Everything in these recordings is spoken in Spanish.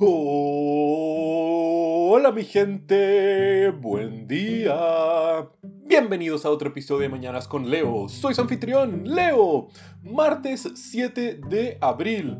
Hola mi gente, buen día. Bienvenidos a otro episodio de Mañanas con Leo. Soy su anfitrión, Leo. Martes 7 de abril.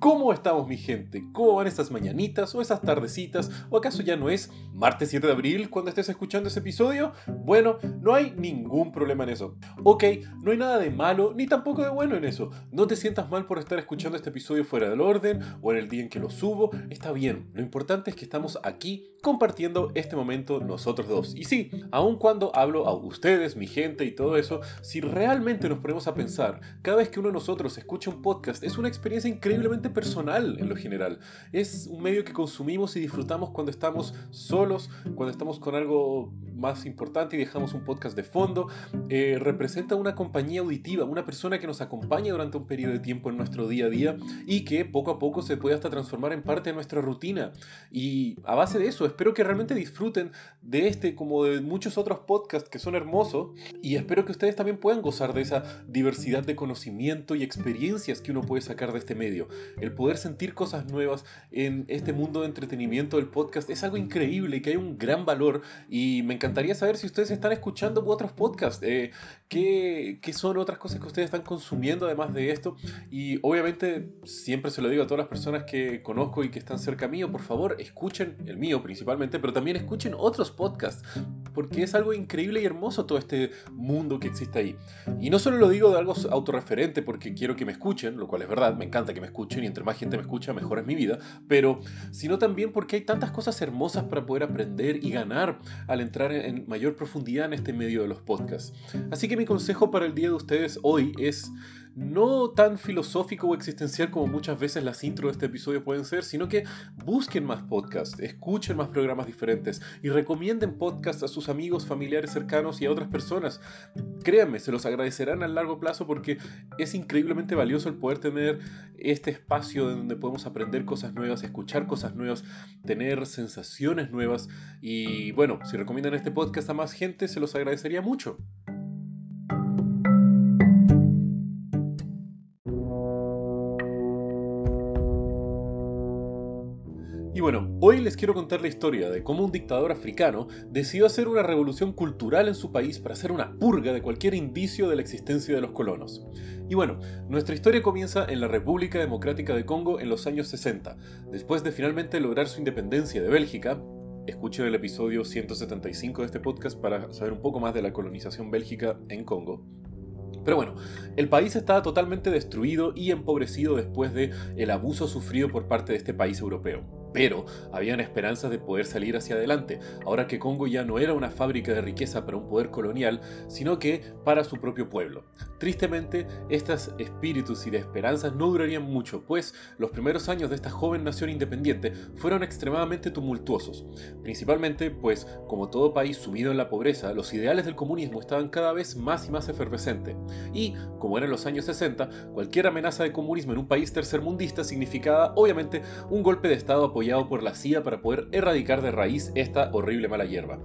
¿Cómo estamos mi gente? ¿Cómo van estas mañanitas o esas tardecitas? ¿O acaso ya no es martes 7 de abril cuando estés escuchando ese episodio? Bueno, no hay ningún problema en eso. Ok, no hay nada de malo ni tampoco de bueno en eso. No te sientas mal por estar escuchando este episodio fuera del orden o en el día en que lo subo. Está bien, lo importante es que estamos aquí compartiendo este momento nosotros dos. Y sí, aun cuando hablo a ustedes, mi gente y todo eso, si realmente nos ponemos a pensar, cada vez que uno de nosotros escucha un podcast es una experiencia increíblemente personal en lo general. Es un medio que consumimos y disfrutamos cuando estamos solos, cuando estamos con algo más importante y dejamos un podcast de fondo. Eh, representa una compañía auditiva, una persona que nos acompaña durante un periodo de tiempo en nuestro día a día y que poco a poco se puede hasta transformar en parte de nuestra rutina. Y a base de eso, espero que realmente disfruten de este como de muchos otros podcasts que son hermosos y espero que ustedes también puedan gozar de esa diversidad de conocimiento y experiencias que uno puede sacar de este medio. El poder sentir cosas nuevas en este mundo de entretenimiento del podcast es algo increíble y que hay un gran valor. Y me encantaría saber si ustedes están escuchando otros podcasts, eh, qué, qué son otras cosas que ustedes están consumiendo además de esto y obviamente siempre se lo digo a todas las personas que conozco y que están cerca mío, por favor escuchen el mío principalmente, pero también escuchen otros podcasts porque es algo increíble y hermoso todo este mundo que existe ahí. Y no solo lo digo de algo autorreferente porque quiero que me escuchen, lo cual es verdad, me encanta que me escuchen y entre más gente me escucha, mejor es mi vida, pero sino también porque hay tantas cosas hermosas para poder aprender y ganar al entrar en mayor profundidad en este medio de los podcasts. Así que mi consejo para el día de ustedes hoy es no tan filosófico o existencial como muchas veces las intros de este episodio pueden ser, sino que busquen más podcasts, escuchen más programas diferentes y recomienden podcasts a sus amigos, familiares cercanos y a otras personas. Créanme, se los agradecerán a largo plazo porque es increíblemente valioso el poder tener este espacio donde podemos aprender cosas nuevas, escuchar cosas nuevas, tener sensaciones nuevas y bueno, si recomiendan este podcast a más gente, se los agradecería mucho. Hoy les quiero contar la historia de cómo un dictador africano decidió hacer una revolución cultural en su país para hacer una purga de cualquier indicio de la existencia de los colonos. Y bueno, nuestra historia comienza en la República Democrática de Congo en los años 60, después de finalmente lograr su independencia de Bélgica. Escuchen el episodio 175 de este podcast para saber un poco más de la colonización bélgica en Congo. Pero bueno, el país estaba totalmente destruido y empobrecido después de el abuso sufrido por parte de este país europeo. Pero habían esperanzas de poder salir hacia adelante, ahora que Congo ya no era una fábrica de riqueza para un poder colonial, sino que para su propio pueblo. Tristemente, estos espíritus y de esperanzas no durarían mucho, pues los primeros años de esta joven nación independiente fueron extremadamente tumultuosos, principalmente pues, como todo país sumido en la pobreza, los ideales del comunismo estaban cada vez más y más efervescentes. Y, como eran los años 60, cualquier amenaza de comunismo en un país tercermundista significaba, obviamente, un golpe de Estado apoyado por la CIA para poder erradicar de raíz esta horrible mala hierba.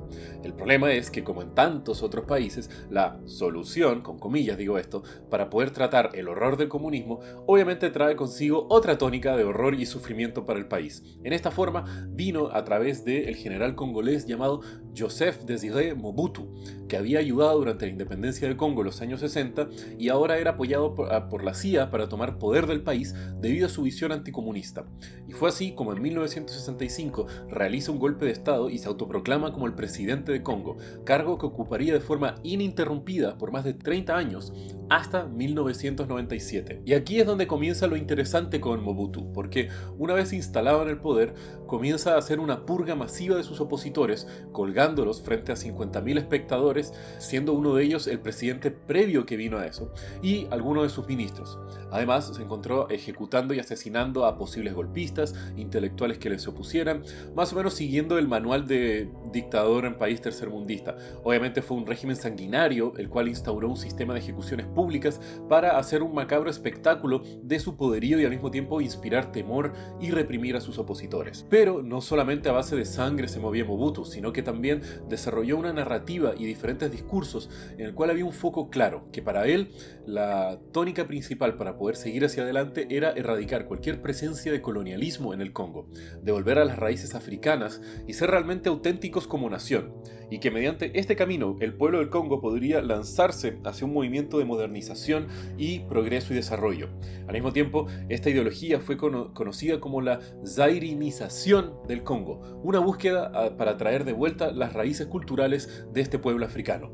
El problema es que, como en tantos otros países, la solución, con comillas digo esto, para poder tratar el horror del comunismo, obviamente trae consigo otra tónica de horror y sufrimiento para el país. En esta forma vino a través del general congolés llamado Joseph Désiré Mobutu, que había ayudado durante la independencia de Congo en los años 60 y ahora era apoyado por, por la CIA para tomar poder del país debido a su visión anticomunista. Y fue así como en 1965 realiza un golpe de Estado y se autoproclama como el presidente de Congo, cargo que ocuparía de forma ininterrumpida por más de 30 años hasta 1997. Y aquí es donde comienza lo interesante con Mobutu, porque una vez instalado en el poder, comienza a hacer una purga masiva de sus opositores, colgándolos frente a 50.000 espectadores, siendo uno de ellos el presidente previo que vino a eso, y algunos de sus ministros. Además, se encontró ejecutando y asesinando a posibles golpistas, intelectuales que les opusieran, más o menos siguiendo el manual de dictador en país tercermundista. Obviamente fue un régimen sanguinario, el cual instauró un sistema de ejecuciones públicas para hacer un macabro espectáculo de su poderío y al mismo tiempo inspirar temor y reprimir a sus opositores. Pero no solamente a base de sangre se movía Mobutu, sino que también desarrolló una narrativa y diferentes discursos en el cual había un foco claro, que para él la tónica principal para poder seguir hacia adelante era erradicar cualquier presencia de colonialismo en el Congo, devolver a las raíces africanas y ser realmente auténticos como nación, y que mediante este camino el pueblo del Congo podría lanzarse hacia un movimiento de modernización y progreso y desarrollo. Al mismo tiempo, esta ideología fue conocida como la zairinización del Congo, una búsqueda ah, para traer de vuelta las raíces culturales de este pueblo africano.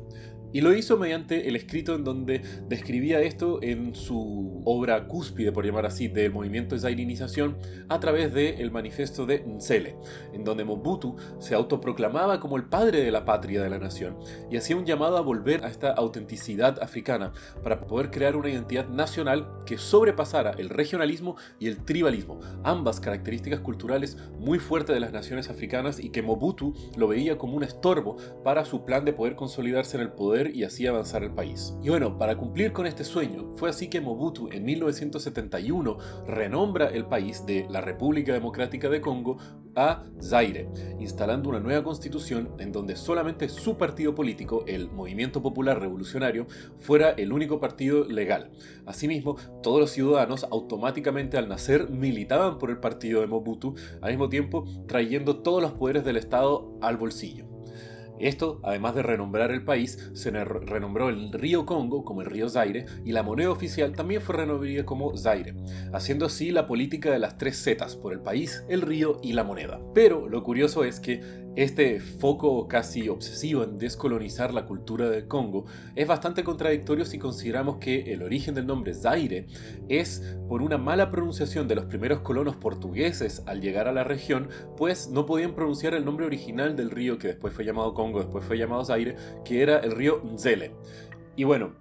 Y lo hizo mediante el escrito en donde describía esto en su obra cúspide, por llamar así, del movimiento de zairinización a través del el manifiesto de Nzele, en donde Mobutu se autoproclamaba como el padre de la patria de la nación y hacía un llamado a volver a esta autenticidad africana para poder crear una identidad nacional que sobrepasara el regionalismo y el tribalismo, ambas características culturales muy fuertes de las naciones africanas y que Mobutu lo veía como un estorbo para su plan de poder consolidarse en el poder y así avanzar el país. Y bueno, para cumplir con este sueño, fue así que Mobutu en 1971 renombra el país de la República Democrática de Congo a Zaire, instalando una nueva constitución en donde solamente su partido político, el Movimiento Popular Revolucionario, fuera el único partido legal. Asimismo, todos los ciudadanos automáticamente al nacer militaban por el partido de Mobutu, al mismo tiempo trayendo todos los poderes del Estado al bolsillo. Esto, además de renombrar el país, se renombró el río Congo como el río Zaire y la moneda oficial también fue renombrada como Zaire, haciendo así la política de las tres Zetas por el país, el río y la moneda. Pero lo curioso es que este foco casi obsesivo en descolonizar la cultura del Congo es bastante contradictorio si consideramos que el origen del nombre Zaire es por una mala pronunciación de los primeros colonos portugueses al llegar a la región, pues no podían pronunciar el nombre original del río que después fue llamado Congo, después fue llamado Zaire, que era el río Nzele. Y bueno,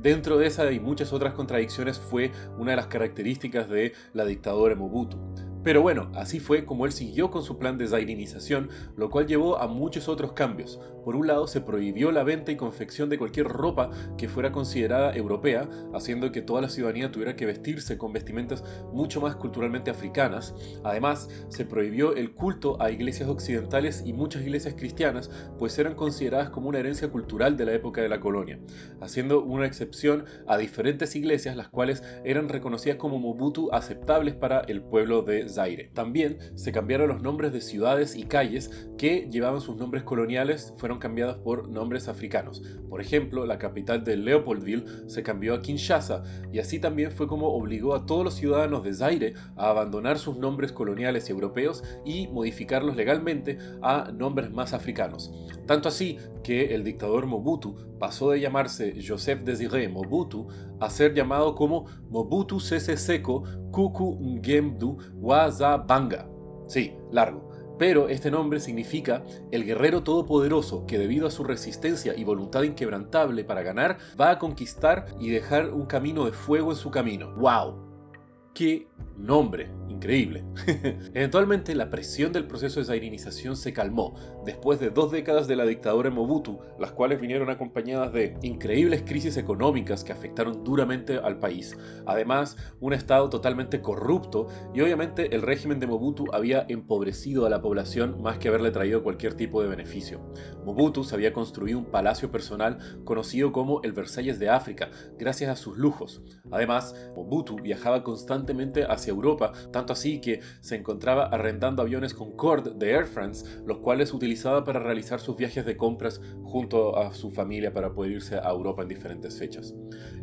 Dentro de esa y muchas otras contradicciones fue una de las características de la dictadura Mobutu. Pero bueno, así fue como él siguió con su plan de zairinización, lo cual llevó a muchos otros cambios. Por un lado, se prohibió la venta y confección de cualquier ropa que fuera considerada europea, haciendo que toda la ciudadanía tuviera que vestirse con vestimentas mucho más culturalmente africanas. Además, se prohibió el culto a iglesias occidentales y muchas iglesias cristianas, pues eran consideradas como una herencia cultural de la época de la colonia, haciendo una excepción a diferentes iglesias, las cuales eran reconocidas como Mobutu aceptables para el pueblo de Zaire. También se cambiaron los nombres de ciudades y calles que llevaban sus nombres coloniales, fueron cambiados por nombres africanos. Por ejemplo, la capital de Leopoldville se cambió a Kinshasa y así también fue como obligó a todos los ciudadanos de Zaire a abandonar sus nombres coloniales y europeos y modificarlos legalmente a nombres más africanos. Tanto así que el dictador Mobutu pasó de llamarse Joseph Désiré Mobutu a ser llamado como Mobutu Sese Seko Kuku Ngemdu Wazabanga. Sí, largo. Pero este nombre significa el guerrero todopoderoso que debido a su resistencia y voluntad inquebrantable para ganar, va a conquistar y dejar un camino de fuego en su camino. ¡Wow! ¡Qué nombre! increíble. Eventualmente la presión del proceso de zairinización se calmó después de dos décadas de la dictadura en Mobutu, las cuales vinieron acompañadas de increíbles crisis económicas que afectaron duramente al país. Además, un estado totalmente corrupto y obviamente el régimen de Mobutu había empobrecido a la población más que haberle traído cualquier tipo de beneficio. Mobutu se había construido un palacio personal conocido como el Versalles de África, gracias a sus lujos. Además, Mobutu viajaba constantemente hacia Europa, tanto así que se encontraba arrendando aviones Concorde de Air France, los cuales utilizaba para realizar sus viajes de compras junto a su familia para poder irse a Europa en diferentes fechas.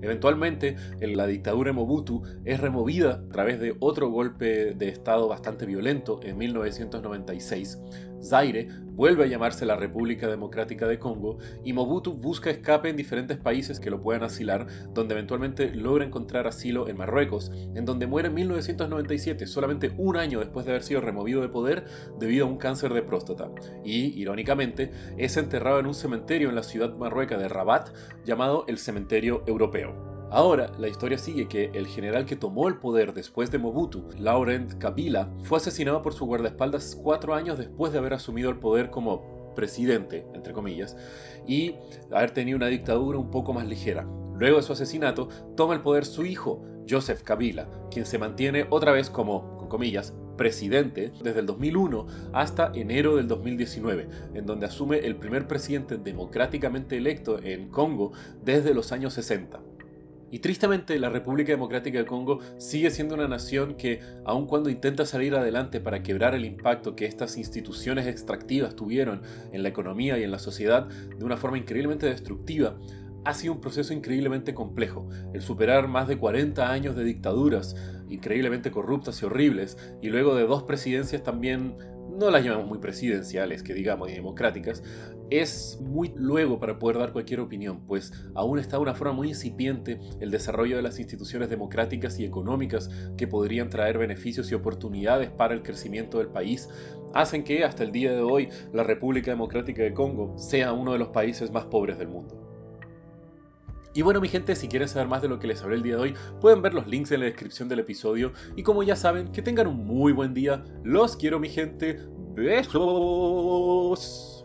Eventualmente, la dictadura de Mobutu es removida a través de otro golpe de Estado bastante violento en 1996, Zaire vuelve a llamarse la República Democrática de Congo y Mobutu busca escape en diferentes países que lo puedan asilar, donde eventualmente logra encontrar asilo en Marruecos, en donde muere en 1997, solamente un año después de haber sido removido de poder debido a un cáncer de próstata. Y, irónicamente, es enterrado en un cementerio en la ciudad marrueca de Rabat llamado el Cementerio Europeo. Ahora, la historia sigue que el general que tomó el poder después de Mobutu, Laurent Kabila, fue asesinado por su guardaespaldas cuatro años después de haber asumido el poder como presidente, entre comillas, y haber tenido una dictadura un poco más ligera. Luego de su asesinato, toma el poder su hijo, Joseph Kabila, quien se mantiene otra vez como con comillas, presidente desde el 2001 hasta enero del 2019, en donde asume el primer presidente democráticamente electo en Congo desde los años 60. Y tristemente la República Democrática de Congo sigue siendo una nación que, aun cuando intenta salir adelante para quebrar el impacto que estas instituciones extractivas tuvieron en la economía y en la sociedad de una forma increíblemente destructiva, ha sido un proceso increíblemente complejo. El superar más de 40 años de dictaduras increíblemente corruptas y horribles, y luego de dos presidencias también no las llamamos muy presidenciales, que digamos, y democráticas, es muy luego para poder dar cualquier opinión, pues aún está de una forma muy incipiente el desarrollo de las instituciones democráticas y económicas que podrían traer beneficios y oportunidades para el crecimiento del país, hacen que hasta el día de hoy la República Democrática de Congo sea uno de los países más pobres del mundo. Y bueno mi gente, si quieren saber más de lo que les hablé el día de hoy, pueden ver los links en la descripción del episodio. Y como ya saben, que tengan un muy buen día. Los quiero mi gente. Besos.